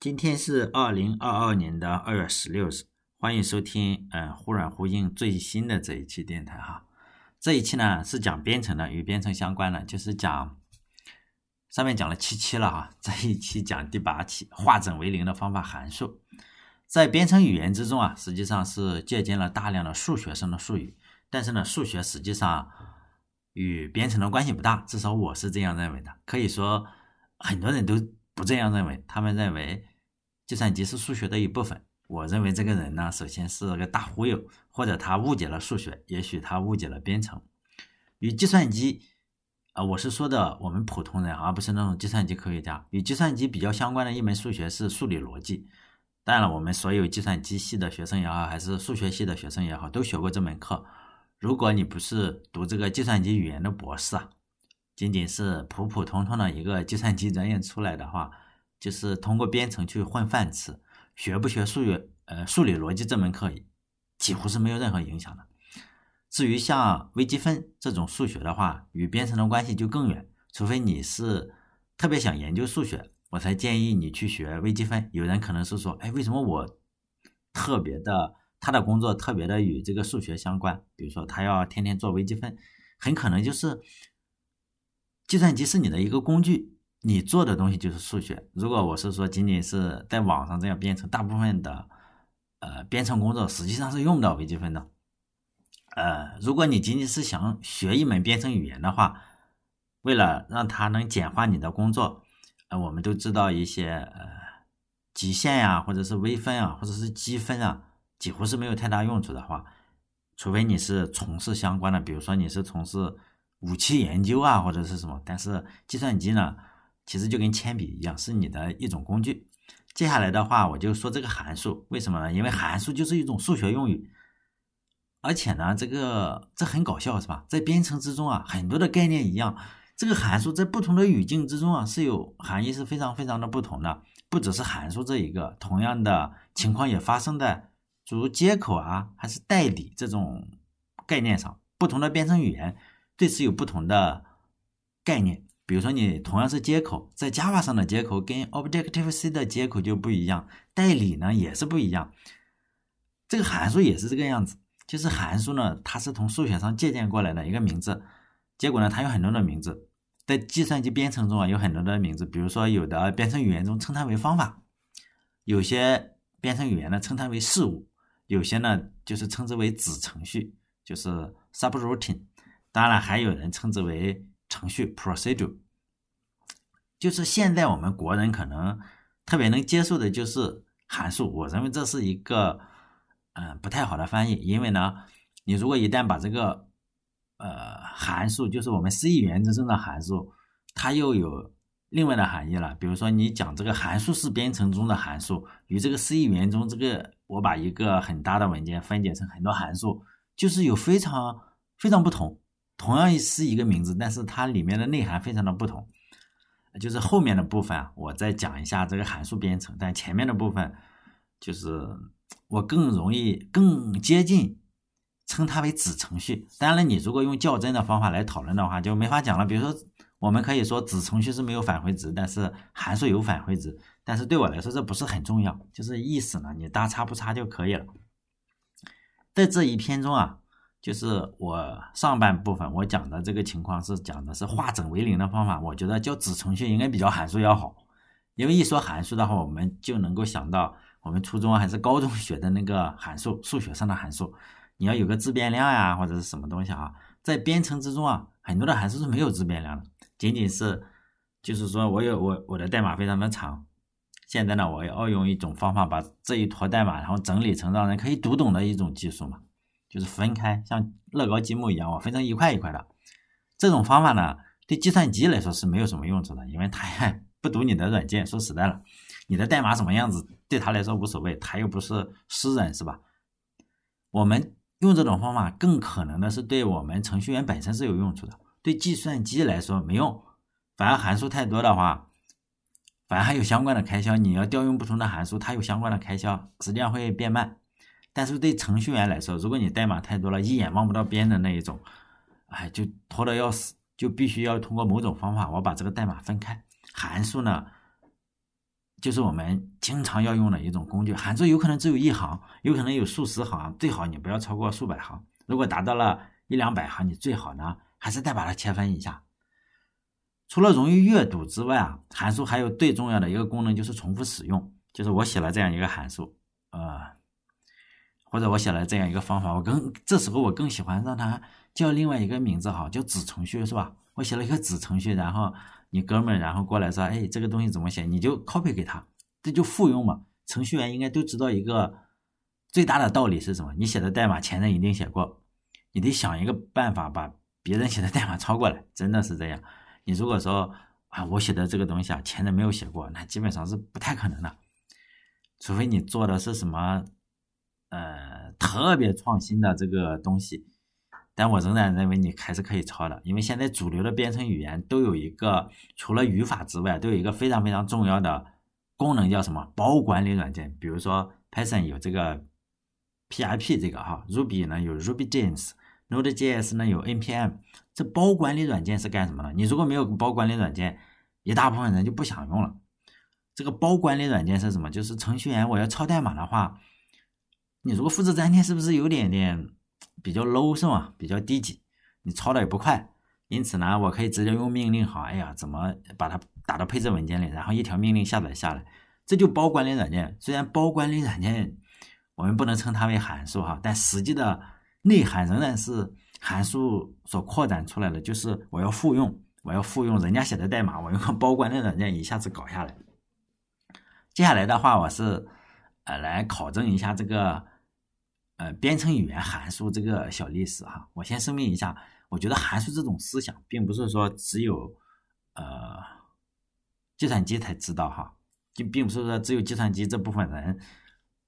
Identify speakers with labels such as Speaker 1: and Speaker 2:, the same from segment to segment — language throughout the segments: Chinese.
Speaker 1: 今天是二零二二年的二月十六日，欢迎收听嗯忽软忽硬最新的这一期电台哈。这一期呢是讲编程的，与编程相关的，就是讲上面讲了七期了哈，这一期讲第八期化整为零的方法函数。在编程语言之中啊，实际上是借鉴了大量的数学上的术语，但是呢，数学实际上与编程的关系不大，至少我是这样认为的。可以说很多人都。不这样认为，他们认为计算机是数学的一部分。我认为这个人呢，首先是个大忽悠，或者他误解了数学，也许他误解了编程。与计算机，啊，我是说的我们普通人，而不是那种计算机科学家。与计算机比较相关的一门数学是数理逻辑。当然了，我们所有计算机系的学生也好，还是数学系的学生也好，都学过这门课。如果你不是读这个计算机语言的博士啊。仅仅是普普通通的一个计算机专业出来的话，就是通过编程去混饭吃，学不学数学、呃数理逻辑这门课，几乎是没有任何影响的。至于像微积分这种数学的话，与编程的关系就更远。除非你是特别想研究数学，我才建议你去学微积分。有人可能是说，哎，为什么我特别的他的工作特别的与这个数学相关？比如说他要天天做微积分，很可能就是。计算机是你的一个工具，你做的东西就是数学。如果我是说仅仅是在网上这样编程，大部分的呃编程工作实际上是用不到微积分的。呃，如果你仅仅是想学一门编程语言的话，为了让它能简化你的工作，呃，我们都知道一些呃极限呀，或者是微分啊，或者是积分啊，几乎是没有太大用处的话，除非你是从事相关的，比如说你是从事。武器研究啊，或者是什么？但是计算机呢，其实就跟铅笔一样，是你的一种工具。接下来的话，我就说这个函数，为什么呢？因为函数就是一种数学用语，而且呢，这个这很搞笑，是吧？在编程之中啊，很多的概念一样，这个函数在不同的语境之中啊，是有含义是非常非常的不同的。不只是函数这一个，同样的情况也发生在诸如接口啊，还是代理这种概念上，不同的编程语言。对此有不同的概念，比如说你同样是接口，在 Java 上的接口跟 Objective C 的接口就不一样，代理呢也是不一样。这个函数也是这个样子，就是函数呢，它是从数学上借鉴过来的一个名字，结果呢，它有很多的名字，在计算机编程中啊有很多的名字，比如说有的编程语言中称它为方法，有些编程语言呢称它为事物，有些呢就是称之为子程序，就是 subroutine。当然，还有人称之为程序 （procedure），就是现在我们国人可能特别能接受的就是函数。我认为这是一个嗯不太好的翻译，因为呢，你如果一旦把这个呃函数，就是我们 C 语言之中的函数，它又有另外的含义了。比如说，你讲这个函数式编程中的函数，与这个 C 语言中这个我把一个很大的文件分解成很多函数，就是有非常非常不同。同样是一个名字，但是它里面的内涵非常的不同。就是后面的部分啊，我再讲一下这个函数编程，但前面的部分就是我更容易、更接近称它为子程序。当然了，你如果用较真的方法来讨论的话，就没法讲了。比如说，我们可以说子程序是没有返回值，但是函数有返回值。但是对我来说，这不是很重要，就是意思呢，你大差不差就可以了。在这一篇中啊。就是我上半部分我讲的这个情况是讲的是化整为零的方法，我觉得叫子程序应该比较函数要好，因为一说函数的话，我们就能够想到我们初中还是高中学的那个函数，数学上的函数，你要有个自变量呀或者是什么东西啊，在编程之中啊，很多的函数是没有自变量的，仅仅是就是说我有我我的代码非常的长，现在呢我要用一种方法把这一坨代码然后整理成让人可以读懂的一种技术嘛。就是分开，像乐高积木一样，我分成一块一块的。这种方法呢，对计算机来说是没有什么用处的，因为它也不读你的软件。说实在了，你的代码什么样子，对他来说无所谓，他又不是诗人，是吧？我们用这种方法，更可能的是对我们程序员本身是有用处的，对计算机来说没用。反而函数太多的话，反而还有相关的开销。你要调用不同的函数，它有相关的开销，实际上会变慢。但是对程序员来说，如果你代码太多了，一眼望不到边的那一种，哎，就拖得要死，就必须要通过某种方法，我把这个代码分开。函数呢，就是我们经常要用的一种工具。函数有可能只有一行，有可能有数十行，最好你不要超过数百行。如果达到了一两百行，你最好呢还是再把它切分一下。除了容易阅读之外啊，函数还有最重要的一个功能就是重复使用。就是我写了这样一个函数，呃，或者我写了这样一个方法，我更这时候我更喜欢让它叫另外一个名字哈，叫子程序是吧？我写了一个子程序，然后你哥们儿然后过来说，哎，这个东西怎么写？你就 copy 给他，这就复用嘛。程序员应该都知道一个最大的道理是什么？你写的代码前人一定写过，你得想一个办法把别人写的代码抄过来，真的是这样。你如果说啊，我写的这个东西啊，前人没有写过，那基本上是不太可能的，除非你做的是什么呃特别创新的这个东西。但我仍然认为你还是可以抄的，因为现在主流的编程语言都有一个除了语法之外，都有一个非常非常重要的功能，叫什么包管理软件。比如说 Python 有这个 pip 这个哈，Ruby 呢有 RubyGems，Node.js 呢有 npm。这包管理软件是干什么的？你如果没有包管理软件，一大部分人就不想用了。这个包管理软件是什么？就是程序员我要抄代码的话，你如果复制粘贴，是不是有点点比较 low 是吗？比较低级，你抄的也不快。因此呢，我可以直接用命令好，哎呀，怎么把它打到配置文件里，然后一条命令下载下来，这就包管理软件。虽然包管理软件我们不能称它为函数哈，但实际的内涵仍然是。函数所扩展出来的就是我要复用，我要复用人家写的代码，我用包管理软件一下子搞下来。接下来的话，我是呃来考证一下这个呃编程语言函数这个小历史哈。我先声明一下，我觉得函数这种思想，并不是说只有呃计算机才知道哈，就并不是说只有计算机这部分人、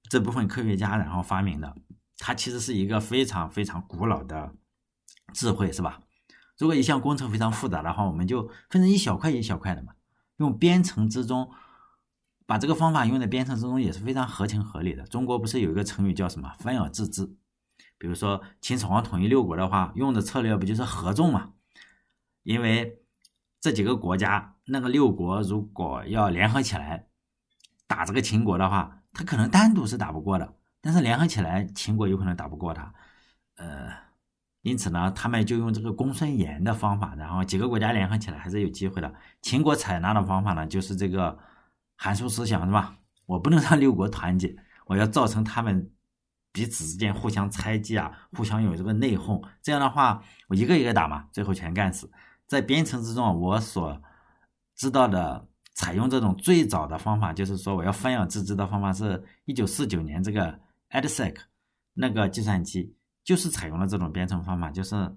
Speaker 1: 这部分科学家然后发明的，它其实是一个非常非常古老的。智慧是吧？如果一项工程非常复杂的话，我们就分成一小块一小块的嘛。用编程之中，把这个方法用在编程之中也是非常合情合理的。中国不是有一个成语叫什么“分而治之”？比如说秦始皇统一六国的话，用的策略不就是合纵嘛？因为这几个国家，那个六国如果要联合起来打这个秦国的话，他可能单独是打不过的，但是联合起来，秦国有可能打不过他。呃。因此呢，他们就用这个公孙衍的方法，然后几个国家联合起来还是有机会的。秦国采纳的方法呢，就是这个函数思想，是吧？我不能让六国团结，我要造成他们彼此之间互相猜忌啊，互相有这个内讧。这样的话，我一个一个打嘛，最后全干死。在编程之中，我所知道的采用这种最早的方法，就是说我要分而治之的方法，是一九四九年这个 EDSEC 那个计算机。就是采用了这种编程方法，就是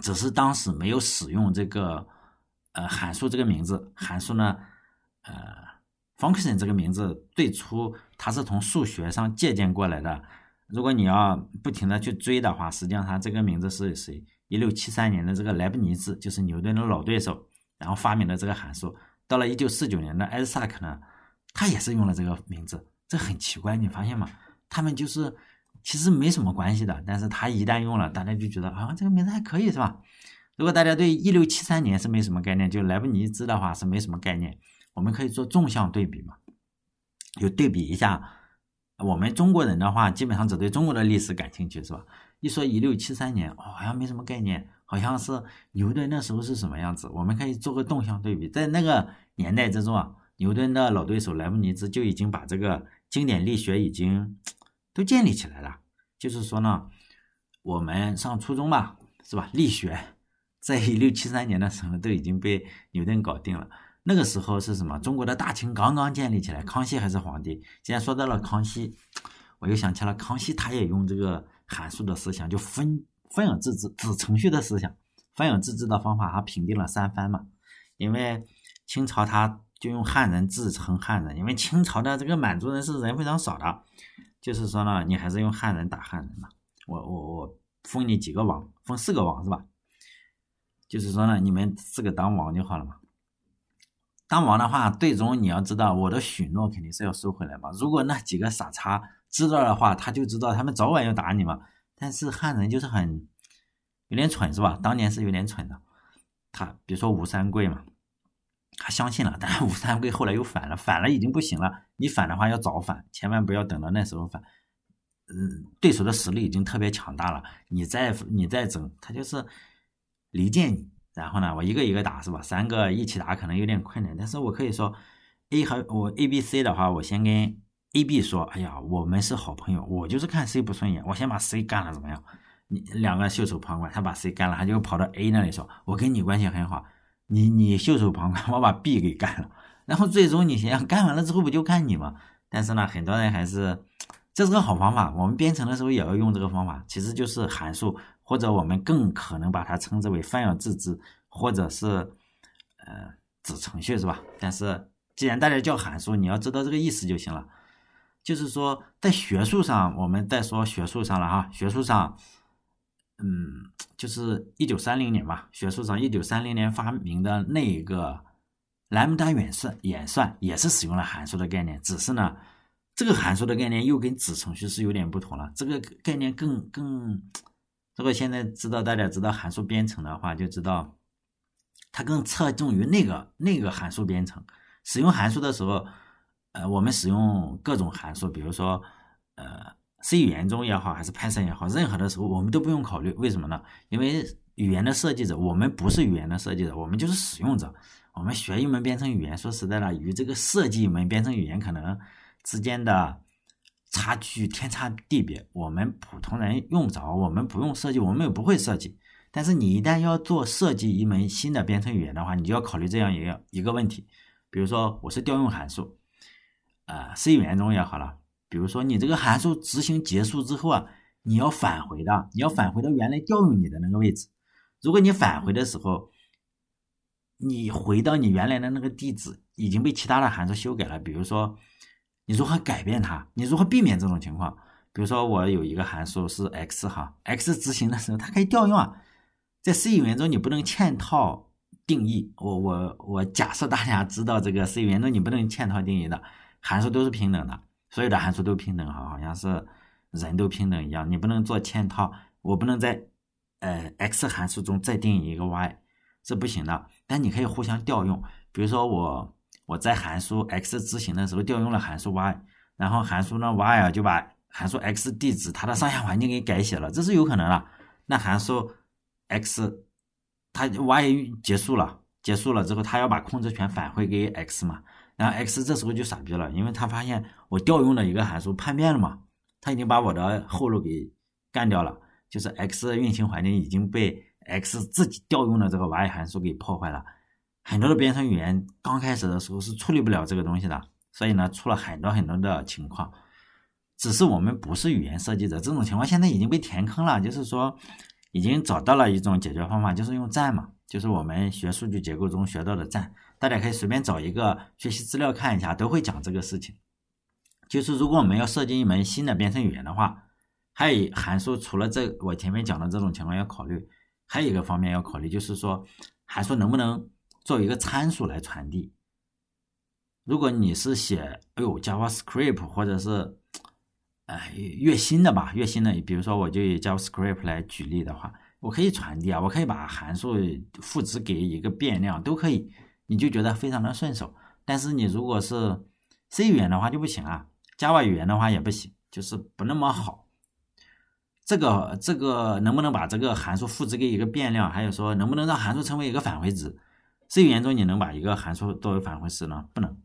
Speaker 1: 只是当时没有使用这个呃函数这个名字。函数呢，呃，function 这个名字最初它是从数学上借鉴过来的。如果你要不停的去追的话，实际上它这个名字是谁？一六七三年的这个莱布尼兹，就是牛顿的老对手，然后发明了这个函数。到了一九四九年的艾萨克呢，他也是用了这个名字。这很奇怪，你发现吗？他们就是。其实没什么关系的，但是他一旦用了，大家就觉得啊，这个名字还可以是吧？如果大家对一六七三年是没什么概念，就莱布尼兹的话是没什么概念，我们可以做纵向对比嘛，就对比一下。我们中国人的话，基本上只对中国的历史感兴趣是吧？一说一六七三年，哦，好像没什么概念，好像是牛顿那时候是什么样子？我们可以做个纵向对比，在那个年代之中啊，牛顿的老对手莱布尼兹就已经把这个经典力学已经。都建立起来了，就是说呢，我们上初中吧，是吧？力学在一六七三年的时候都已经被牛顿搞定了。那个时候是什么？中国的大清刚刚建立起来，康熙还是皇帝。既然说到了康熙，我又想起了康熙，他也用这个函数的思想，就分分而治之、子程序的思想，分而治之的方法，他平定了三藩嘛。因为清朝他就用汉人制衡汉人，因为清朝的这个满族人是人非常少的。就是说呢，你还是用汉人打汉人嘛。我我我封你几个王，封四个王是吧？就是说呢，你们四个当王就好了嘛。当王的话，最终你要知道，我的许诺肯定是要收回来嘛。如果那几个傻叉知道的话，他就知道他们早晚要打你嘛。但是汉人就是很有点蠢是吧？当年是有点蠢的。他比如说吴三桂嘛，他相信了，但是吴三桂后来又反了，反了已经不行了。你反的话要早反，千万不要等到那时候反。嗯，对手的实力已经特别强大了，你再你再整，他就是离间你。然后呢，我一个一个打是吧？三个一起打可能有点困难，但是我可以说 A 和我 A、B、C 的话，我先跟 A、B 说，哎呀，我们是好朋友，我就是看 C 不顺眼，我先把 C 干了，怎么样？你两个袖手旁观，他把 C 干了，他就跑到 A 那里说，我跟你关系很好。你你袖手旁观，我把 B 给干了，然后最终你想想干完了之后不就看你吗？但是呢，很多人还是，这是个好方法。我们编程的时候也要用这个方法，其实就是函数，或者我们更可能把它称之为泛要自治，或者是呃子程序是吧？但是既然大家叫函数，你要知道这个意思就行了。就是说，在学术上，我们再说学术上了哈，学术上。嗯，就是一九三零年吧，学术上一九三零年发明的那一个兰姆达演算演算也是使用了函数的概念，只是呢，这个函数的概念又跟子程序是有点不同了。这个概念更更，如果现在知道大家知道函数编程的话，就知道它更侧重于那个那个函数编程。使用函数的时候，呃，我们使用各种函数，比如说呃。C 语言中也好，还是 Python 也好，任何的时候我们都不用考虑，为什么呢？因为语言的设计者，我们不是语言的设计者，我们就是使用者。我们学一门编程语言，说实在的，与这个设计一门编程语言可能之间的差距天差地别。我们普通人用不着，我们不用设计，我们也不会设计。但是你一旦要做设计一门新的编程语言的话，你就要考虑这样一个一个问题。比如说，我是调用函数，呃，C 语言中也好了。比如说，你这个函数执行结束之后啊，你要返回的，你要返回到原来调用你的那个位置。如果你返回的时候，你回到你原来的那个地址已经被其他的函数修改了。比如说，你如何改变它？你如何避免这种情况？比如说，我有一个函数是 x 哈，x 执行的时候它可以调用啊。在 C 语言中，你不能嵌套定义。我我我假设大家知道这个 C 语言中你不能嵌套定义的函数都是平等的。所有的函数都平等哈，好像是人都平等一样。你不能做嵌套，我不能在呃 x 函数中再定义一个 y，是不行的。但你可以互相调用，比如说我我在函数 x 执行的时候调用了函数 y，然后函数呢 y 啊就把函数 x 地址它的上下环境给改写了，这是有可能的。那函数 x 它 y 结束了，结束了之后，它要把控制权返回给 x 嘛。然后 x 这时候就傻逼了，因为他发现我调用了一个函数叛变了嘛，他已经把我的后路给干掉了，就是 x 运行环境已经被 x 自己调用的这个 y 函数给破坏了。很多的编程语言刚开始的时候是处理不了这个东西的，所以呢出了很多很多的情况。只是我们不是语言设计者，这种情况现在已经被填坑了，就是说已经找到了一种解决方法，就是用站嘛，就是我们学数据结构中学到的站。大家可以随便找一个学习资料看一下，都会讲这个事情。就是如果我们要设计一门新的编程语言的话，还有函数，除了这我前面讲的这种情况要考虑，还有一个方面要考虑，就是说函数能不能作为一个参数来传递。如果你是写哎呦 JavaScript 或者是哎越新的吧，越新的，比如说我就以 JavaScript 来举例的话，我可以传递啊，我可以把函数赋值给一个变量，都可以。你就觉得非常的顺手，但是你如果是 C 语言的话就不行啊，Java 语言的话也不行，就是不那么好。这个这个能不能把这个函数赋值给一个变量，还有说能不能让函数成为一个返回值？C 语言中你能把一个函数作为返回值呢？不能。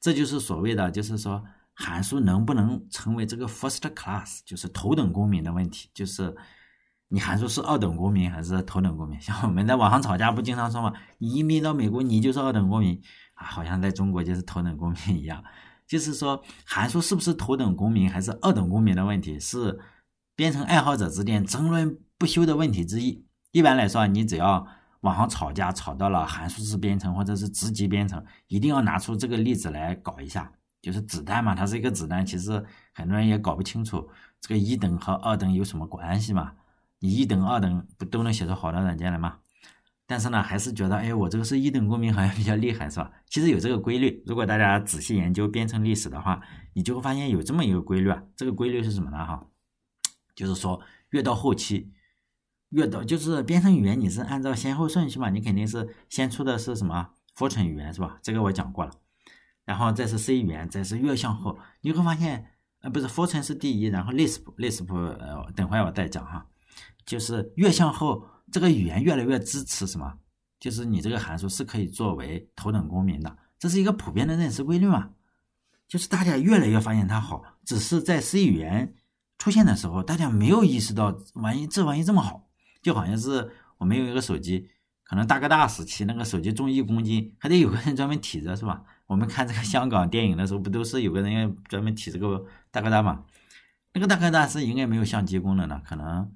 Speaker 1: 这就是所谓的，就是说函数能不能成为这个 first class，就是头等公民的问题，就是。你函数是二等公民还是头等公民？像我们在网上吵架不经常说吗？你移民到美国，你就是二等公民啊，好像在中国就是头等公民一样。就是说，函数是不是头等公民还是二等公民的问题，是编程爱好者之间争论不休的问题之一。一般来说，你只要网上吵架吵到了函数式编程或者是直级编程，一定要拿出这个例子来搞一下。就是子弹嘛，它是一个子弹，其实很多人也搞不清楚这个一等和二等有什么关系嘛。你一等二等不都能写出好的软件来吗？但是呢，还是觉得，哎，我这个是一等公民好像比较厉害，是吧？其实有这个规律，如果大家仔细研究编程历史的话，你就会发现有这么一个规律啊。这个规律是什么呢？哈，就是说越到后期，越到就是编程语言你是按照先后顺序嘛，你肯定是先出的是什么 Fortran 语言是吧？这个我讲过了。然后再是 C 语言，再是越向后，你会发现，呃，不是 Fortran 是第一，然后 Lisp，Lisp，呃，等会我再讲哈。就是越向后，这个语言越来越支持什么？就是你这个函数是可以作为头等公民的，这是一个普遍的认识规律嘛？就是大家越来越发现它好，只是在 C 语言出现的时候，大家没有意识到玩意这玩意这么好，就好像是我们用一个手机，可能大哥大时期那个手机重一公斤，还得有个人专门提着，是吧？我们看这个 香港电影的时候，不都是有个人要专门提这个大哥大嘛？那个大哥大是应该没有相机功能的，可能。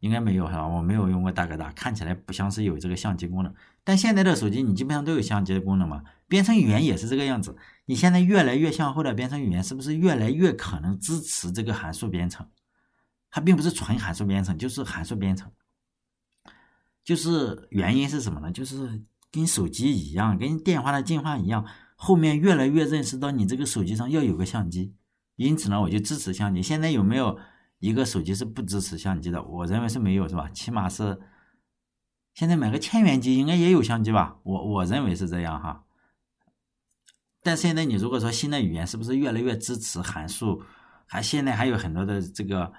Speaker 1: 应该没有是吧？我没有用过大哥大，看起来不像是有这个相机功能。但现在的手机你基本上都有相机的功能嘛？编程语言也是这个样子。你现在越来越向后的编程语言，是不是越来越可能支持这个函数编程？它并不是纯函数编程，就是函数编程。就是原因是什么呢？就是跟手机一样，跟电话的进化一样，后面越来越认识到你这个手机上要有个相机，因此呢，我就支持相机。现在有没有？一个手机是不支持相机的，我认为是没有，是吧？起码是现在买个千元机应该也有相机吧？我我认为是这样哈。但现在你如果说新的语言是不是越来越支持函数？还现在还有很多的这个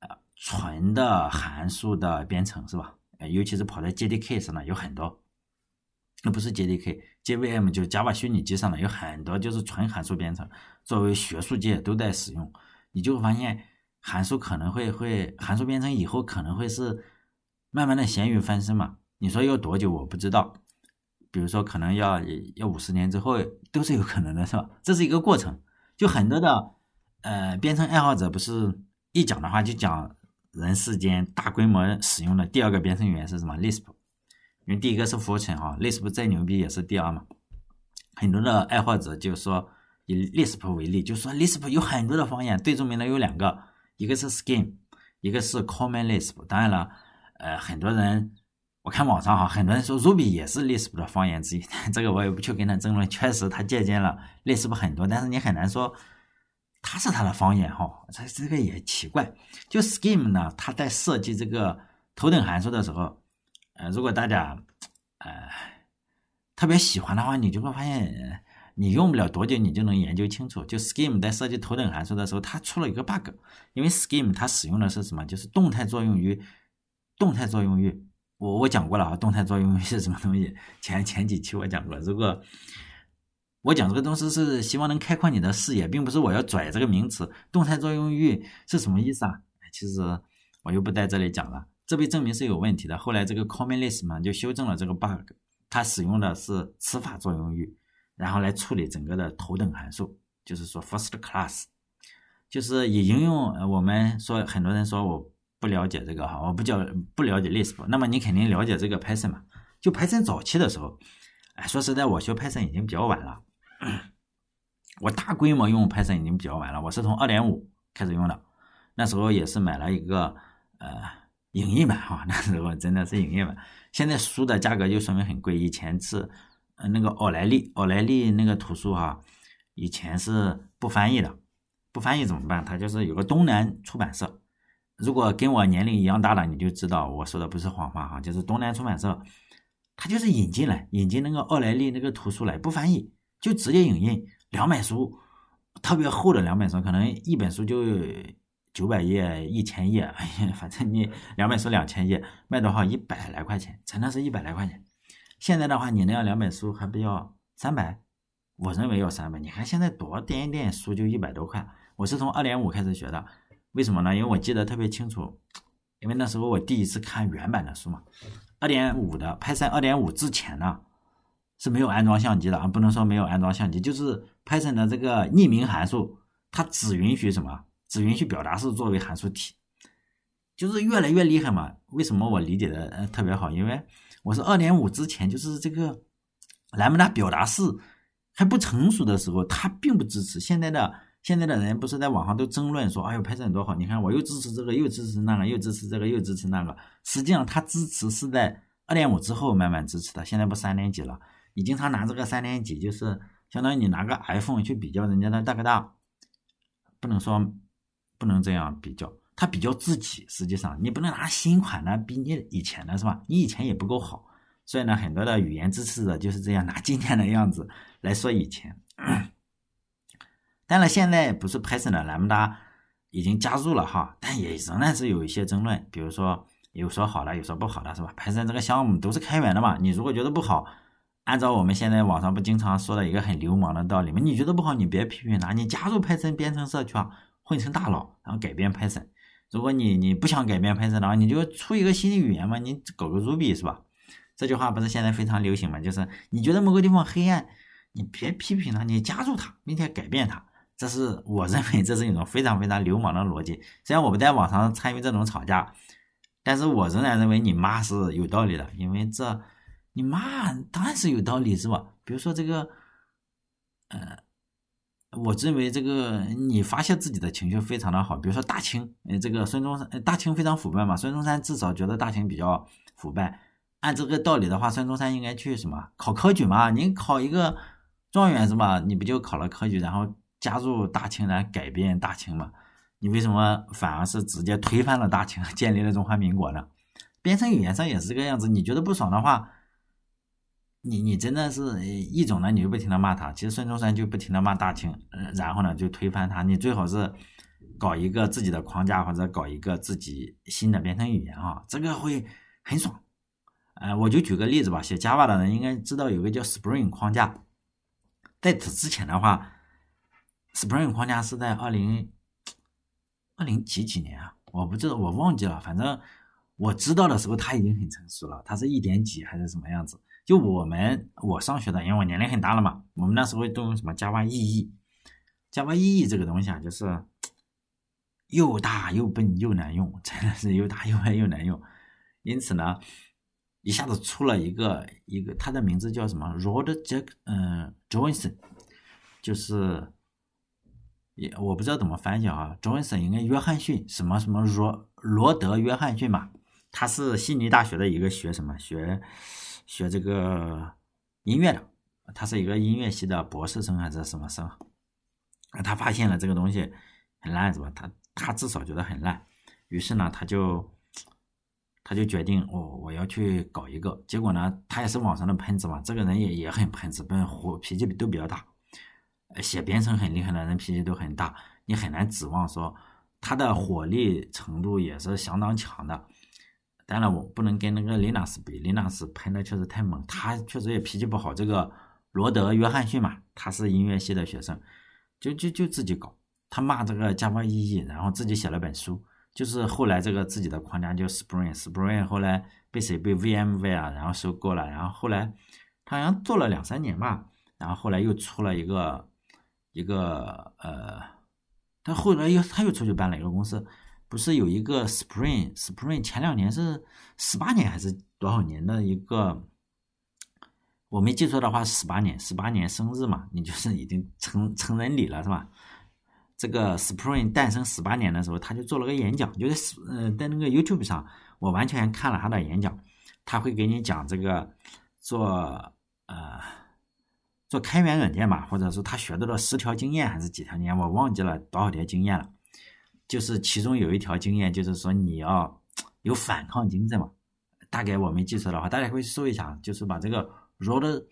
Speaker 1: 呃纯的函数的编程是吧？尤其是跑在 JDK 上呢有很多，那不是 JDK，JVM 就是 Java 虚拟机上的有很多就是纯函数编程，作为学术界都在使用，你就会发现。函数可能会会函数编程以后可能会是慢慢的咸鱼翻身嘛？你说要多久我不知道，比如说可能要要五十年之后都是有可能的，是吧？这是一个过程。就很多的呃编程爱好者不是一讲的话就讲人世间大规模使用的第二个编程语言是什么？Lisp，因为第一个是 Fortran 哈，Lisp 再牛逼也是第二嘛。很多的爱好者就说以 Lisp 为例，就说 Lisp 有很多的方言，最著名的有两个。一个是 Scheme，一个是 Common Lisp。当然了，呃，很多人我看网上哈，很多人说 Ruby 也是 Lisp 的方言之一，这个我也不去跟他争论。确实，他借鉴了 Lisp 很多，但是你很难说它是它的方言哈。这这个也奇怪。就 Scheme 呢，它在设计这个头等函数的时候，呃，如果大家呃特别喜欢的话，你就会发现。你用不了多久，你就能研究清楚。就 Scheme 在设计头等函数的时候，它出了一个 bug，因为 Scheme 它使用的是什么？就是动态作用域。动态作用域，我我讲过了啊，动态作用域是什么东西？前前几期我讲过。如果我讲这个东西是希望能开阔你的视野，并不是我要拽这个名词。动态作用域是什么意思啊？其实我又不在这里讲了，这被证明是有问题的。后来这个 Common Lisp 嘛就修正了这个 bug，它使用的是词法作用域。然后来处理整个的头等函数，就是说 first class，就是以应用。我们说很多人说我不了解这个哈，我不叫不了解 Lisp，那么你肯定了解这个 Python 嘛？就 Python 早期的时候，哎，说实在，我学 Python 已经比较晚了。我大规模用 Python 已经比较晚了，我是从2.5开始用的，那时候也是买了一个呃影印版哈，那时候真的是影印版。现在书的价格就说明很贵，以前是。那个奥莱利，奥莱利那个图书哈，以前是不翻译的，不翻译怎么办？它就是有个东南出版社。如果跟我年龄一样大的，你就知道我说的不是谎话哈，就是东南出版社，它就是引进来，引进那个奥莱利那个图书来，不翻译，就直接影印两本书，特别厚的两本书，可能一本书就九百页、一千页，哎呀，反正你两本书两千页，卖多少？一百来块钱，真的是一百来块钱。现在的话，你那样两本书还不要三百？我认为要三百。你看现在多点一点书就一百多块。我是从二点五开始学的，为什么呢？因为我记得特别清楚，因为那时候我第一次看原版的书嘛。二点五的 Python 二点五之前呢是没有安装相机的啊，不能说没有安装相机，就是 Python 的这个匿名函数，它只允许什么？只允许表达式作为函数体，就是越来越厉害嘛。为什么我理解的呃特别好？因为我是二点五之前，就是这个兰姆达表达式还不成熟的时候，它并不支持。现在的现在的人不是在网上都争论说，哎呦，Python 多好！你看我又支持这个，又支持那个，又支持这个，又支持那个。实际上，它支持是在二点五之后慢慢支持的。现在不三点几了？你经常拿这个三点几，就是相当于你拿个 iPhone 去比较人家的大哥大，不能说不能这样比较。他比较自己，实际上你不能拿新款的比你以前的是吧？你以前也不够好，所以呢，很多的语言支持者就是这样拿今天的样子来说以前。当然，现在不是 Python 的 Lambda 已经加入了哈，但也仍然是有一些争论，比如说有说好的，有说不好的，是吧？Python 这个项目都是开源的嘛，你如果觉得不好，按照我们现在网上不经常说的一个很流氓的道理吗？你觉得不好，你别批评他，你加入 Python 编程社区啊，混成大佬，然后改变 Python。如果你你不想改变 Python 的话，你就出一个新的语言嘛，你搞个 Ruby 是吧？这句话不是现在非常流行嘛？就是你觉得某个地方黑暗，你别批评他，你加入他，并且改变他。这是我认为这是一种非常非常流氓的逻辑。虽然我不在网上参与这种吵架，但是我仍然认为你骂是有道理的，因为这你骂当然是有道理，是吧？比如说这个，呃。我认为这个你发泄自己的情绪非常的好，比如说大清，呃，这个孙中山，大清非常腐败嘛，孙中山至少觉得大清比较腐败。按这个道理的话，孙中山应该去什么考科举嘛？你考一个状元是吧？你不就考了科举，然后加入大清来改变大清嘛？你为什么反而是直接推翻了大清，建立了中华民国呢？编程语言上也是这个样子，你觉得不爽的话。你你真的是一种呢，你就不停的骂他。其实孙中山就不停的骂大清，然后呢就推翻他。你最好是搞一个自己的框架，或者搞一个自己新的编程语言啊，这个会很爽。呃，我就举个例子吧，写 Java 的人应该知道有个叫 Spring 框架。在此之前的话，Spring 框架是在二零二零几几年啊？我不知道，我忘记了。反正我知道的时候，它已经很成熟了，它是一点几还是什么样子？就我们我上学的，因为我年龄很大了嘛，我们那时候都用什么 Java EE，Java EE 这个东西啊，就是又大又笨又难用，真的是又大又笨又难用。因此呢，一下子出了一个一个，他的名字叫什么？Rod Jack，嗯，Johnson，就是也我不知道怎么翻译啊，Johnson 应该约翰逊什么什么罗罗德约翰逊嘛，他是悉尼大学的一个学什么学。学这个音乐的，他是一个音乐系的博士生还是什么生？他发现了这个东西很烂，是吧？他他至少觉得很烂，于是呢，他就他就决定，哦，我要去搞一个。结果呢，他也是网上的喷子嘛，这个人也也很喷子，本火脾气都比较大。写编程很厉害的人脾气都很大，你很难指望说他的火力程度也是相当强的。当然，我不能跟那个林老师比，林老师喷的确实太猛，他确实也脾气不好。这个罗德约翰逊嘛，他是音乐系的学生，就就就自己搞，他骂这个 Java EE，然后自己写了本书，就是后来这个自己的框架叫 Spring，Spring 后来被谁被 VMware 然后收购了，然后后来他好像做了两三年吧，然后后来又出了一个一个呃，他后来又他又出去办了一个公司。不是有一个 Spring Spring 前两年是十八年还是多少年的一个？我没记错的话，十八年十八年生日嘛，你就是已经成成人礼了是吧？这个 Spring 诞生十八年的时候，他就做了个演讲，就是呃在那个 YouTube 上，我完全看了他的演讲，他会给你讲这个做呃做开源软件嘛，或者是他学到了十条经验还是几条经验，我忘记了多少条经验了。就是其中有一条经验，就是说你要有反抗精神嘛。大概我没记错的话，大家可以搜一下，就是把这个罗德，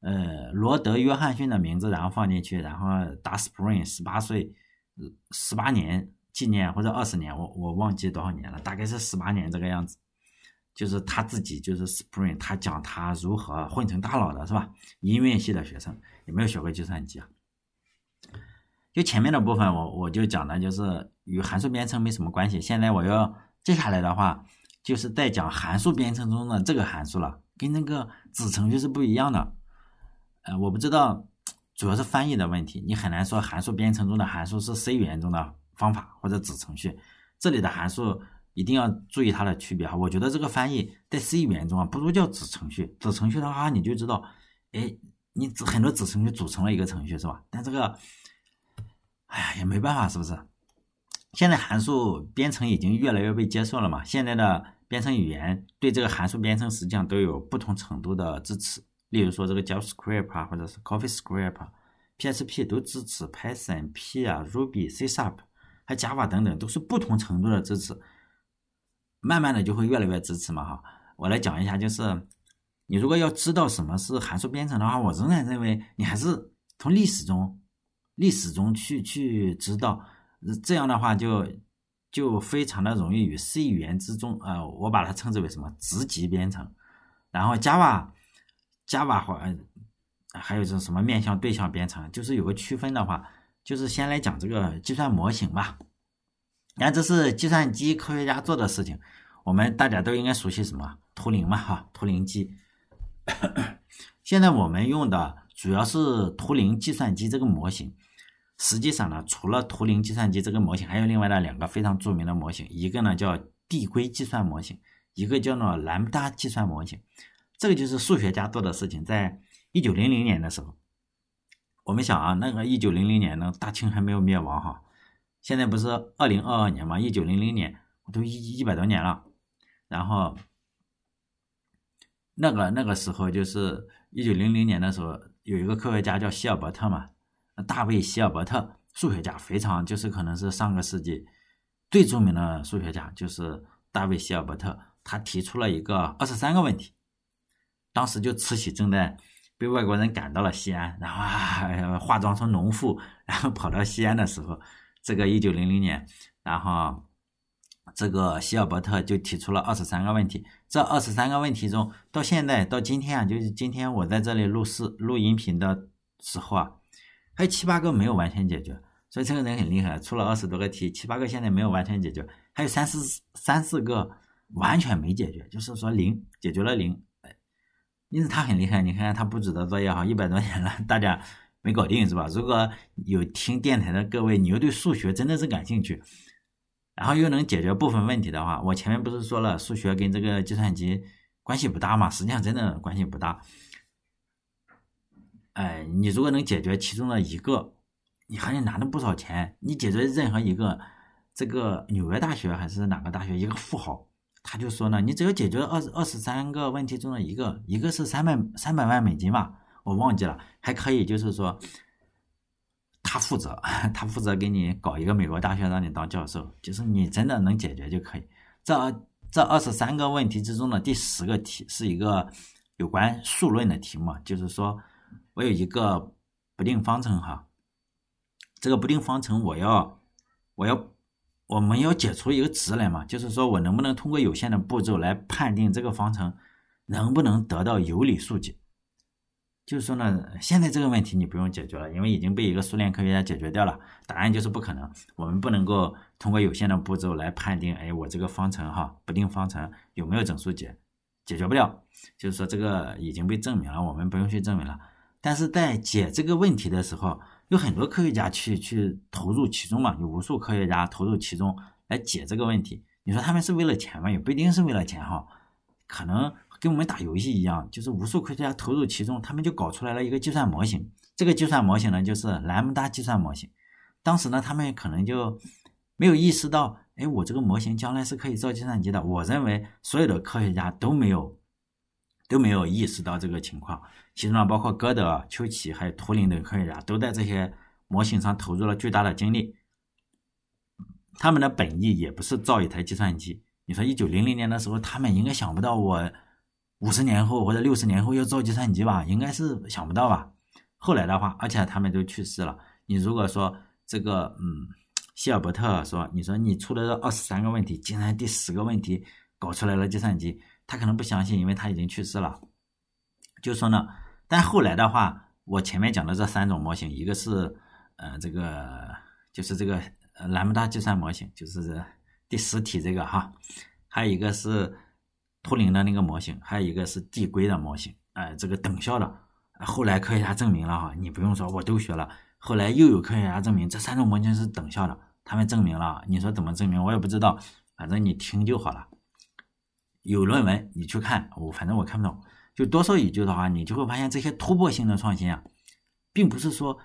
Speaker 1: 呃，罗德约翰逊的名字，然后放进去，然后打 Spring 十八岁，十八年纪念或者二十年，我我忘记多少年了，大概是十八年这个样子。就是他自己就是 Spring，他讲他如何混成大佬的，是吧？音乐系的学生有没有学过计算机啊？就前面的部分，我我就讲的就是与函数编程没什么关系。现在我要接下来的话，就是在讲函数编程中的这个函数了，跟那个子程序是不一样的。呃，我不知道，主要是翻译的问题，你很难说函数编程中的函数是 C 语言中的方法或者子程序。这里的函数一定要注意它的区别哈。我觉得这个翻译在 C 语言中啊，不如叫子程序。子程序的话，你就知道，哎，你很多子程序组成了一个程序是吧？但这个。哎呀，也没办法，是不是？现在函数编程已经越来越被接受了嘛？现在的编程语言对这个函数编程实际上都有不同程度的支持。例如说这个 JavaScript 啊，或者是 CoffeeScript、PHP 都支持，Python、P 啊、Ruby、C Sharp 还 Java 等等都是不同程度的支持。慢慢的就会越来越支持嘛，哈。我来讲一下，就是你如果要知道什么是函数编程的话，我仍然认为你还是从历史中历史中去去知道，这样的话就就非常的容易与 C 语言之中，呃，我把它称之为什么直级编程，然后 Java Java 或还有这什么面向对象编程，就是有个区分的话，就是先来讲这个计算模型吧。你看，这是计算机科学家做的事情，我们大家都应该熟悉什么图灵嘛，哈，图灵机。现在我们用的主要是图灵计算机这个模型。实际上呢，除了图灵计算机这个模型，还有另外的两个非常著名的模型，一个呢叫递归计算模型，一个叫做兰姆达计算模型。这个就是数学家做的事情。在一九零零年的时候，我们想啊，那个一九零零年呢，大清还没有灭亡哈。现在不是二零二二年嘛？一九零零年都一一百多年了，然后。那个那个时候就是一九零零年的时候，有一个科学家叫希尔伯特嘛，大卫希尔伯特，数学家非常就是可能是上个世纪最著名的数学家，就是大卫希尔伯特，他提出了一个二十三个问题，当时就慈禧正在被外国人赶到了西安，然后啊化妆成农妇，然后跑到西安的时候，这个一九零零年，然后。这个希尔伯特就提出了二十三个问题，这二十三个问题中，到现在到今天啊，就是今天我在这里录视录音频的时候啊，还有七八个没有完全解决，所以这个人很厉害，出了二十多个题，七八个现在没有完全解决，还有三四三四个完全没解决，就是说零解决了零，因此他很厉害。你看他布置的作业哈，一百多年了，大家没搞定是吧？如果有听电台的各位，你又对数学真的是感兴趣。然后又能解决部分问题的话，我前面不是说了，数学跟这个计算机关系不大嘛？实际上真的关系不大。哎，你如果能解决其中的一个，你还能拿到不少钱。你解决任何一个，这个纽约大学还是哪个大学一个富豪，他就说呢，你只要解决二二十三个问题中的一个，一个是三百三百万美金吧，我忘记了，还可以就是说。他负责，他负责给你搞一个美国大学让你当教授，就是你真的能解决就可以。这这二十三个问题之中的第十个题是一个有关数论的题目，就是说我有一个不定方程哈，这个不定方程我要我要我们要解出一个值来嘛，就是说我能不能通过有限的步骤来判定这个方程能不能得到有理数解。就是说呢，现在这个问题你不用解决了，因为已经被一个苏联科学家解决掉了。答案就是不可能，我们不能够通过有限的步骤来判定，哎，我这个方程哈，不定方程有没有整数解，解决不了。就是说这个已经被证明了，我们不用去证明了。但是在解这个问题的时候，有很多科学家去去投入其中嘛，有无数科学家投入其中来解这个问题。你说他们是为了钱吗？也不一定是为了钱哈，可能。跟我们打游戏一样，就是无数科学家投入其中，他们就搞出来了一个计算模型。这个计算模型呢，就是兰姆达计算模型。当时呢，他们可能就没有意识到，哎，我这个模型将来是可以造计算机的。我认为所有的科学家都没有都没有意识到这个情况。其中呢，包括哥德、丘奇还有图灵等科学家，都在这些模型上投入了巨大的精力。他们的本意也不是造一台计算机。你说一九零零年的时候，他们应该想不到我。五十年后或者六十年后要造计算机吧，应该是想不到吧。后来的话，而且他们都去世了。你如果说这个，嗯，希尔伯特说，你说你出了这二十三个问题，竟然第十个问题搞出来了计算机，他可能不相信，因为他已经去世了。就说呢，但后来的话，我前面讲的这三种模型，一个是，呃，这个就是这个呃兰姆达计算模型，就是第十题这个哈，还有一个是。图灵的那个模型，还有一个是递归的模型，哎，这个等效的。后来科学家证明了哈，你不用说，我都学了。后来又有科学家证明这三种模型是等效的，他们证明了。你说怎么证明？我也不知道，反正你听就好了。有论文你去看，我反正我看不懂。就多说一句的话，你就会发现这些突破性的创新啊，并不是说，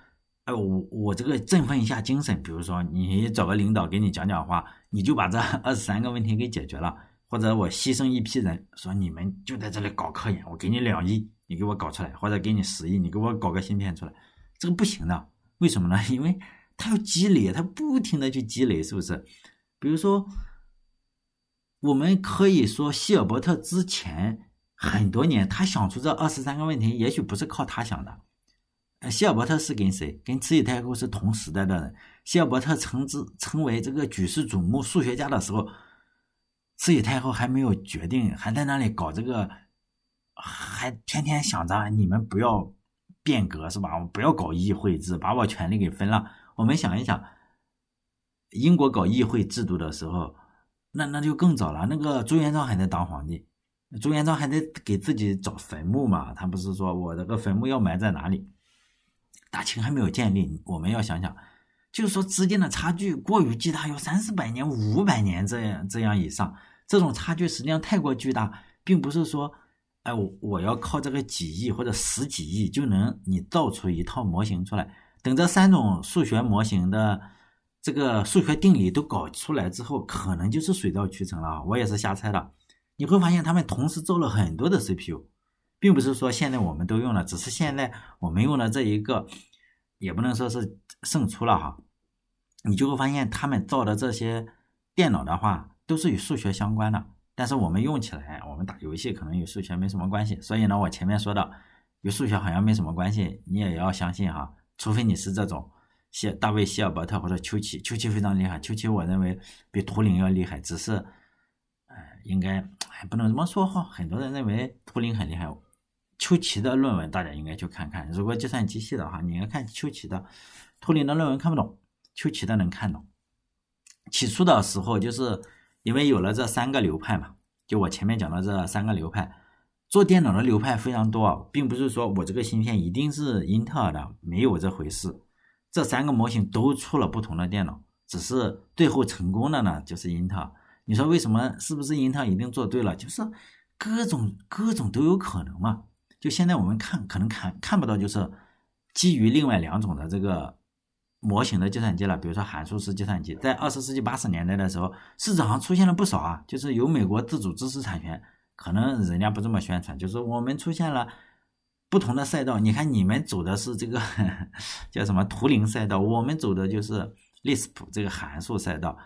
Speaker 1: 哎，我我这个振奋一下精神，比如说你找个领导给你讲讲话，你就把这二十三个问题给解决了。或者我牺牲一批人，说你们就在这里搞科研，我给你两亿，你给我搞出来，或者给你十亿，你给我搞个芯片出来，这个不行的。为什么呢？因为它要积累，它不停的去积累，是不是？比如说，我们可以说希尔伯特之前很多年，他想出这二十三个问题，也许不是靠他想的。呃希尔伯特是跟谁？跟慈禧太后是同时代的人。希尔伯特称之称为这个举世瞩目数学家的时候，慈禧太后还没有决定，还在那里搞这个，还天天想着你们不要变革是吧？不要搞议会制，把我权力给分了。我们想一想，英国搞议会制度的时候，那那就更早了。那个朱元璋还在当皇帝，朱元璋还在给自己找坟墓嘛。他不是说我这个坟墓要埋在哪里？大清还没有建立，我们要想想，就是说之间的差距过于巨大，有三四百年、五百年这样这样以上，这种差距实际上太过巨大，并不是说，哎，我我要靠这个几亿或者十几亿就能你造出一套模型出来。等这三种数学模型的这个数学定理都搞出来之后，可能就是水到渠成了。我也是瞎猜的，你会发现他们同时造了很多的 CPU。并不是说现在我们都用了，只是现在我们用的这一个，也不能说是胜出了哈。你就会发现他们造的这些电脑的话，都是与数学相关的。但是我们用起来，我们打游戏可能与数学没什么关系。所以呢，我前面说的与数学好像没什么关系，你也要相信哈。除非你是这种谢大卫希尔伯特或者丘奇，丘奇非常厉害，丘奇我认为比图灵要厉害，只是，呃，应该还不能这么说哈。很多人认为图灵很厉害。丘奇的论文大家应该去看看。如果计算机系的话，你应该看丘奇的。图灵的论文看不懂，丘奇的能看懂。起初的时候，就是因为有了这三个流派嘛，就我前面讲的这三个流派，做电脑的流派非常多，并不是说我这个芯片一定是英特尔的，没有这回事。这三个模型都出了不同的电脑，只是最后成功的呢就是英特尔。你说为什么？是不是英特尔一定做对了？就是各种各种都有可能嘛。就现在我们看，可能看看不到，就是基于另外两种的这个模型的计算机了，比如说函数式计算机，在二十世纪八十年代的时候，市场上出现了不少啊，就是有美国自主知识产权，可能人家不这么宣传，就是我们出现了不同的赛道。你看你们走的是这个 叫什么图灵赛道，我们走的就是 Lisp 这个函数赛道。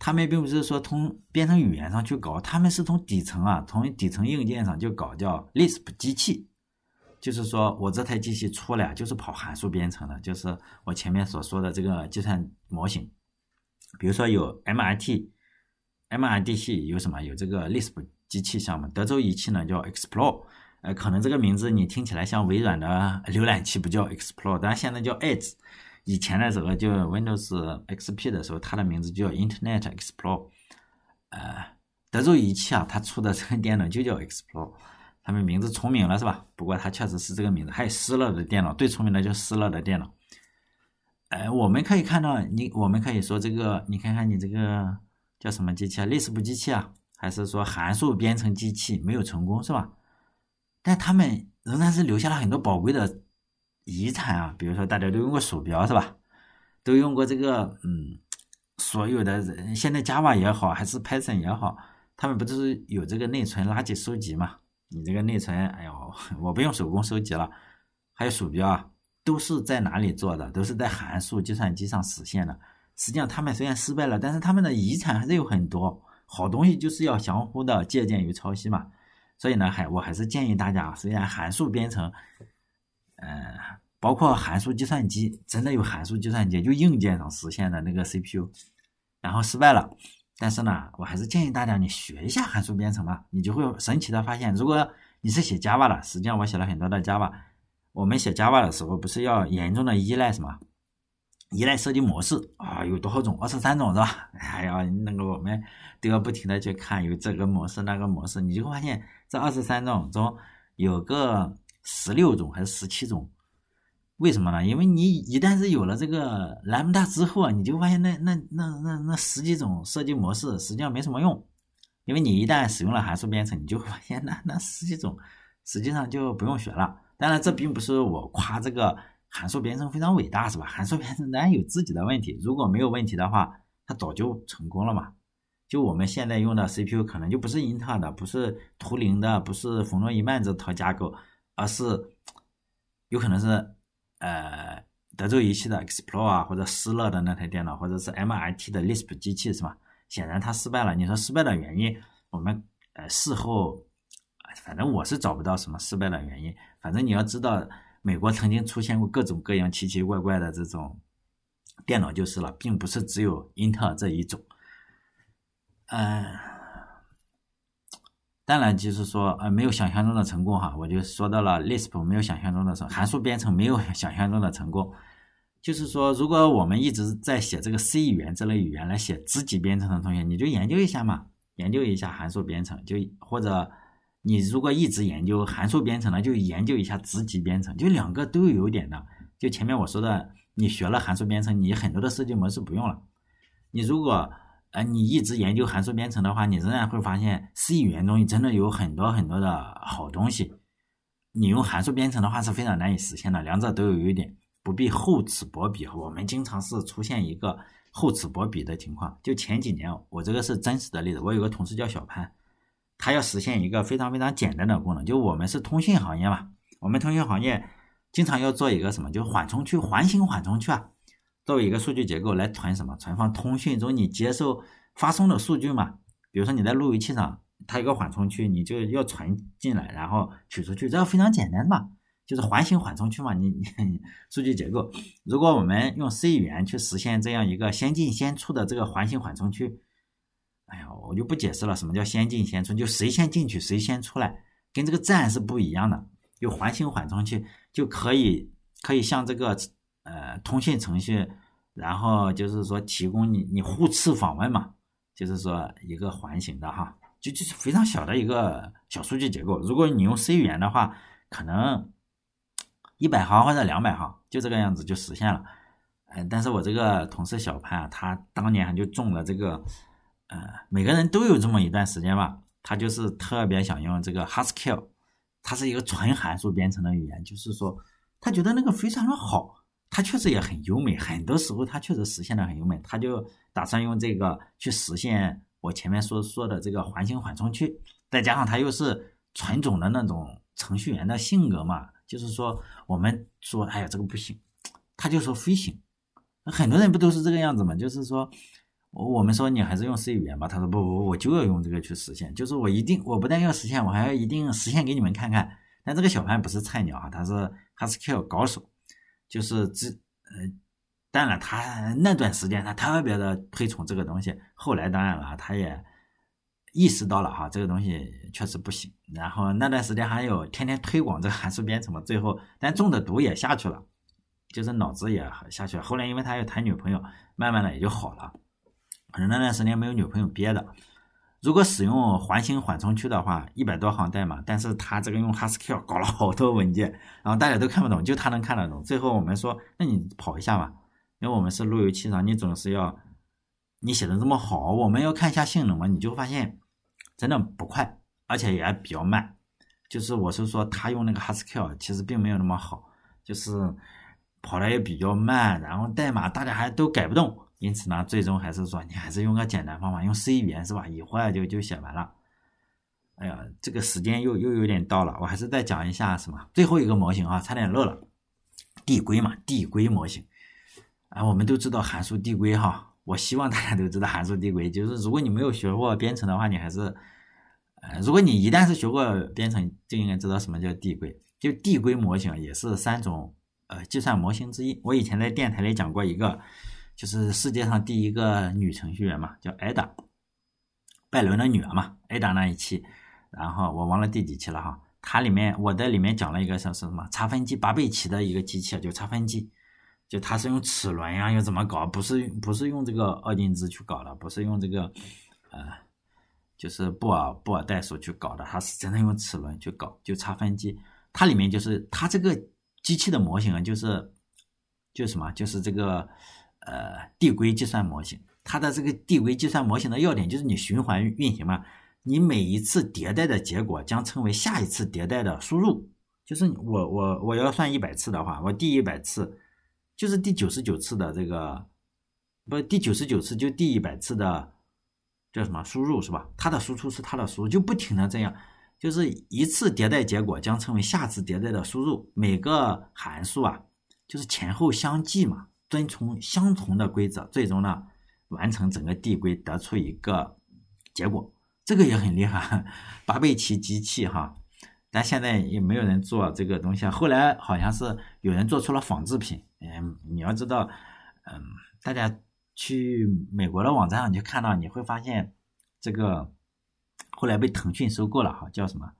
Speaker 1: 他们并不是说从编程语言上去搞，他们是从底层啊，从底层硬件上就搞叫 Lisp 机器。就是说我这台机器出来就是跑函数编程的，就是我前面所说的这个计算模型。比如说有 MIT，MIT 系有什么？有这个 Lisp 机器项目。德州仪器呢叫 Explore，呃，可能这个名字你听起来像微软的 浏览器不叫 Explore，但现在叫 Edge。以前的时候就 Windows XP 的时候，它的名字就叫 Internet Explorer。呃，德州仪器啊，它出的这个电脑就叫 Explore。他们名字重名了是吧？不过它确实是这个名字。还有施乐的电脑，最出名的就是施乐的电脑。呃，我们可以看到，你我们可以说这个，你看看你这个叫什么机器啊？Lisp 机器啊，还是说函数编程机器没有成功是吧？但他们仍然是留下了很多宝贵的遗产啊。比如说大家都用过鼠标是吧？都用过这个，嗯，所有的人现在 Java 也好，还是 Python 也好，他们不都是有这个内存垃圾收集嘛？你这个内存，哎呦，我不用手工收集了。还有鼠标啊，都是在哪里做的？都是在函数计算机上实现的。实际上，他们虽然失败了，但是他们的遗产还是有很多。好东西就是要相互的借鉴与抄袭嘛。所以呢，还我还是建议大家，虽然函数编程，呃，包括函数计算机，真的有函数计算机就硬件上实现的那个 CPU，然后失败了。但是呢，我还是建议大家你学一下函数编程吧，你就会神奇的发现，如果你是写 Java 的，实际上我写了很多的 Java。我们写 Java 的时候，不是要严重的依赖什么？依赖设计模式啊，有多少种？二十三种是吧？哎呀，那个我们都要不停的去看有这个模式那个模式，你就会发现这二十三种中有个十六种还是十七种。为什么呢？因为你一旦是有了这个兰姆达之后啊，你就发现那那那那那十几种设计模式实际上没什么用，因为你一旦使用了函数编程，你就会发现那那十几种实际上就不用学了。当然，这并不是我夸这个函数编程非常伟大，是吧？函数编程当然有自己的问题，如果没有问题的话，它早就成功了嘛。就我们现在用的 CPU 可能就不是英特尔的，不是图灵的，不是冯诺依曼这套架构，而是有可能是。呃，德州仪器的 Explorer 啊，或者施乐的那台电脑，或者是 MIT 的 Lisp 机器，是吧？显然它失败了。你说失败的原因，我们呃事后反正我是找不到什么失败的原因。反正你要知道，美国曾经出现过各种各样奇奇怪怪的这种电脑就是了，并不是只有英特尔这一种。嗯，当然就是说，呃，没有想象中的成功哈。我就说到了 Lisp 没有想象中的成，函数编程没有想象中的成功。就是说，如果我们一直在写这个 C 语言这类语言来写子级编程的同学，你就研究一下嘛，研究一下函数编程，就或者你如果一直研究函数编程呢，就研究一下子级编程，就两个都有点的。就前面我说的，你学了函数编程，你很多的设计模式不用了。你如果呃你一直研究函数编程的话，你仍然会发现 C 语言中真的有很多很多的好东西。你用函数编程的话是非常难以实现的，两者都有一点。不必厚此薄彼，我们经常是出现一个厚此薄彼的情况。就前几年，我这个是真实的例子。我有个同事叫小潘，它要实现一个非常非常简单的功能。就我们是通讯行业嘛，我们通讯行业经常要做一个什么，就是缓冲区、环形缓冲区啊，作为一个数据结构来存什么，存放通讯中你接收发送的数据嘛。比如说你在路由器上，它有个缓冲区，你就要存进来，然后取出去，这个非常简单嘛。就是环形缓冲区嘛，你你 数据结构，如果我们用 C 语言去实现这样一个先进先出的这个环形缓冲区，哎呀，我就不解释了，什么叫先进先出？就谁先进去谁先出来，跟这个站是不一样的。有环形缓冲区就可以可以像这个呃通信程序，然后就是说提供你你互斥访问嘛，就是说一个环形的哈，就就是非常小的一个小数据结构。如果你用 C 语言的话，可能。一百行或者两百行，就这个样子就实现了。嗯，但是我这个同事小潘啊，他当年就中了这个，呃，每个人都有这么一段时间吧，他就是特别想用这个 Haskell，它是一个纯函数编程的语言，就是说他觉得那个非常的好，他确实也很优美，很多时候他确实实现的很优美，他就打算用这个去实现我前面说说的这个环形缓冲区，再加上他又是纯种的那种程序员的性格嘛。就是说，我们说，哎呀，这个不行，他就说非行。很多人不都是这个样子嘛？就是说，我们说你还是用 C 语言吧。他说不不不，我就要用这个去实现。就是我一定，我不但要实现，我还要一定实现给你们看看。但这个小潘不是菜鸟啊，他是 Haskell 高手。就是这，呃，当然他那段时间他特别的推崇这个东西。后来当然了，他也。意识到了哈，这个东西确实不行。然后那段时间还有天天推广这个函数编程嘛，最后但中的毒也下去了，就是脑子也下去了。后来因为他要谈女朋友，慢慢的也就好了。可能那段时间没有女朋友憋的。如果使用环形缓冲区的话，一百多行代码，但是他这个用 Haskell 搞了好多文件，然后大家都看不懂，就他能看得懂。最后我们说，那你跑一下吧，因为我们是路由器上，你总是要你写的这么好，我们要看一下性能嘛，你就发现。真的不快，而且也比较慢。就是我是说，他用那个 Haskell 其实并没有那么好，就是跑的也比较慢，然后代码大家还都改不动。因此呢，最终还是说你还是用个简单方法，用 C 语言是吧？一会儿就就写完了。哎呀，这个时间又又有点到了，我还是再讲一下什么最后一个模型啊，差点漏了，递归嘛，递归模型。啊，我们都知道函数递归哈。我希望大家都知道函数递归，就是如果你没有学过编程的话，你还是，呃，如果你一旦是学过编程，就应该知道什么叫递归。就递归模型也是三种呃计算模型之一。我以前在电台里讲过一个，就是世界上第一个女程序员嘛，叫艾达，拜伦的女儿嘛，艾达那一期，然后我忘了第几期了哈。它里面我在里面讲了一个像是什么差分机巴贝奇的一个机器，就差分机。就它是用齿轮呀，又怎么搞？不是不是用这个二进制去搞的，不是用这个，呃，就是布尔布尔代数去搞的，它是真的用齿轮去搞，就差分机。它里面就是它这个机器的模型啊，就是就是什么，就是这个呃递归计算模型。它的这个递归计算模型的要点就是你循环运行嘛，你每一次迭代的结果将称为下一次迭代的输入。就是我我我要算一百次的话，我第一百次。就是第九十九次的这个，不，第九十九次就第一百次的叫什么输入是吧？它的输出是它的输入，就不停的这样，就是一次迭代结果将称为下次迭代的输入。每个函数啊，就是前后相继嘛，遵从相同的规则，最终呢完成整个递归，得出一个结果。这个也很厉害，巴贝奇机器哈，但现在也没有人做这个东西啊。后来好像是有人做出了仿制品。嗯，你要知道，嗯，大家去美国的网站上去看到，你会发现这个后来被腾讯收购了哈，叫什么？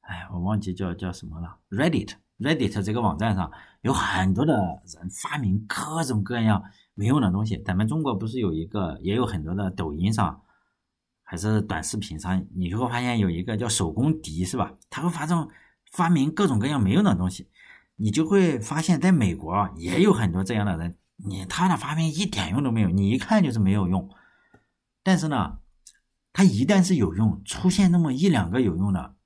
Speaker 1: 哎，我忘记叫叫什么了，Reddit。Reddit 这个网站上有很多的人发明各种各样没用的东西。咱们中国不是有一个，也有很多的抖音上。还是短视频上，你就会发现有一个叫手工笛，是吧？他会发这发明各种各样没用的东西，你就会发现在美国也有很多这样的人，你他的发明一点用都没有，你一看就是没有用。但是呢，他一旦是有用，出现那么一两个有用的，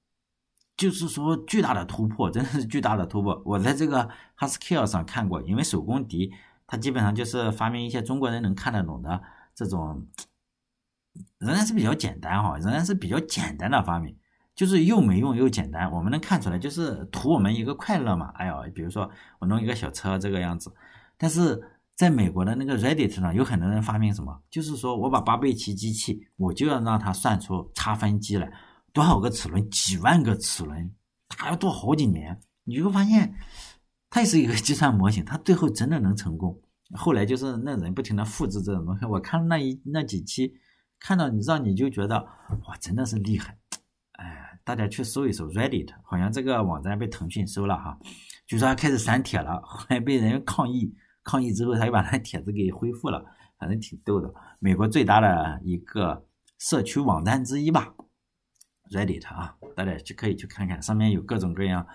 Speaker 1: 就是说巨大的突破，真的是巨大的突破。我在这个 Haskell 上看过，因为手工笛，它基本上就是发明一些中国人能看得懂的这种。仍然是比较简单哈，仍然是比较简单的发明，就是又没用又简单。我们能看出来，就是图我们一个快乐嘛。哎呦，比如说我弄一个小车这个样子。但是在美国的那个 Reddit 上，有很多人发明什么，就是说我把八倍奇机器，我就要让它算出差分机来，多少个齿轮，几万个齿轮，它要做好几年。你就会发现，它也是一个计算模型，它最后真的能成功。后来就是那人不停的复制这种东西，我看那一那几期。看到你让你就觉得哇真的是厉害，哎，大家去搜一搜 Reddit，好像这个网站被腾讯收了哈，据说开始删帖了，后来被人抗议，抗议之后他又把那帖子给恢复了，反正挺逗的。美国最大的一个社区网站之一吧，Reddit 啊，大家去可以去看看，上面有各种各样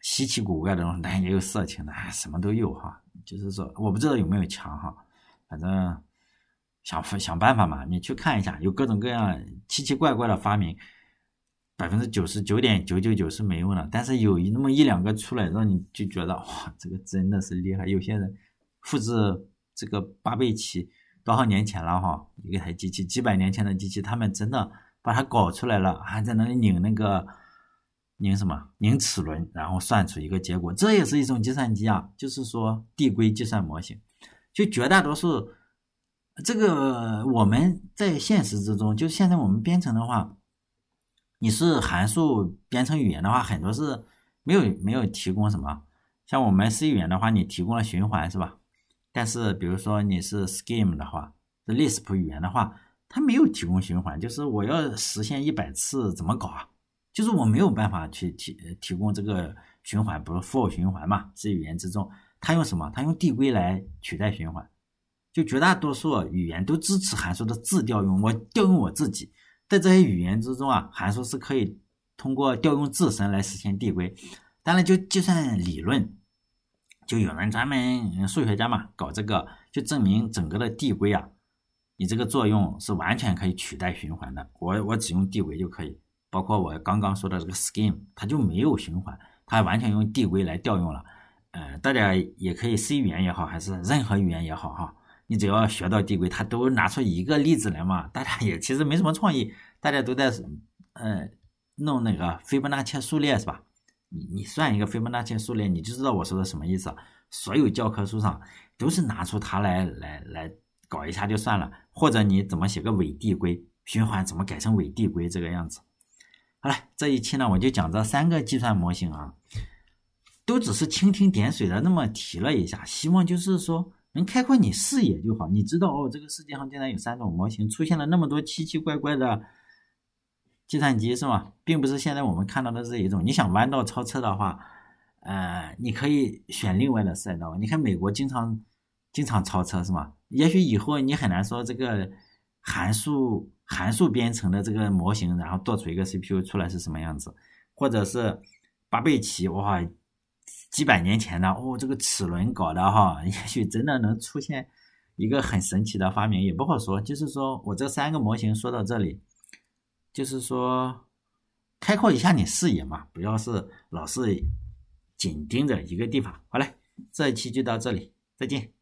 Speaker 1: 稀奇古怪的东西，但也有色情的，什么都有哈。就是说我不知道有没有墙哈，反正。想想办法嘛，你去看一下，有各种各样奇奇怪怪的发明，百分之九十九点九九九是没用的，但是有那么一两个出来，让你就觉得哇，这个真的是厉害。有些人复制这个八倍奇多少年前了哈，一台机器几百年前的机器，他们真的把它搞出来了，还在那里拧那个拧什么拧齿轮，然后算出一个结果，这也是一种计算机啊，就是说递归计算模型，就绝大多数。这个我们在现实之中，就现在我们编程的话，你是函数编程语言的话，很多是没有没有提供什么。像我们 C 语言的话，你提供了循环是吧？但是比如说你是 Scheme 的话，是 Lisp 语言的话，它没有提供循环，就是我要实现一百次怎么搞啊？就是我没有办法去提提供这个循环，不是 for 循环嘛？C 语言之中，它用什么？它用递归来取代循环。就绝大多数语言都支持函数的自调用，我调用我自己，在这些语言之中啊，函数是可以通过调用自身来实现递归。当然，就计算理论，就有人专门数学家嘛，搞这个，就证明整个的递归啊，你这个作用是完全可以取代循环的。我我只用递归就可以，包括我刚刚说的这个 scheme，它就没有循环，它完全用递归来调用了。呃，大家也可以 C 语言也好，还是任何语言也好，哈。你只要学到递归，它都拿出一个例子来嘛。大家也其实没什么创意，大家都在呃弄那个斐波那契数列是吧？你你算一个斐波那契数列，你就知道我说的什么意思。所有教科书上都是拿出它来来来搞一下就算了，或者你怎么写个伪递归循环，怎么改成伪递归这个样子。好了，这一期呢我就讲这三个计算模型啊，都只是蜻蜓点水的那么提了一下，希望就是说。能开阔你视野就好，你知道哦，这个世界上竟然有三种模型，出现了那么多奇奇怪怪的计算机是吗？并不是现在我们看到的这一种。你想弯道超车的话，呃，你可以选另外的赛道。你看美国经常经常超车是吗？也许以后你很难说这个函数函数编程的这个模型，然后做出一个 CPU 出来是什么样子，或者是八倍棋哇。几百年前的哦，这个齿轮搞的哈，也许真的能出现一个很神奇的发明，也不好说。就是说我这三个模型说到这里，就是说开阔一下你视野嘛，不要是老是紧盯着一个地方。好嘞，这一期就到这里，再见。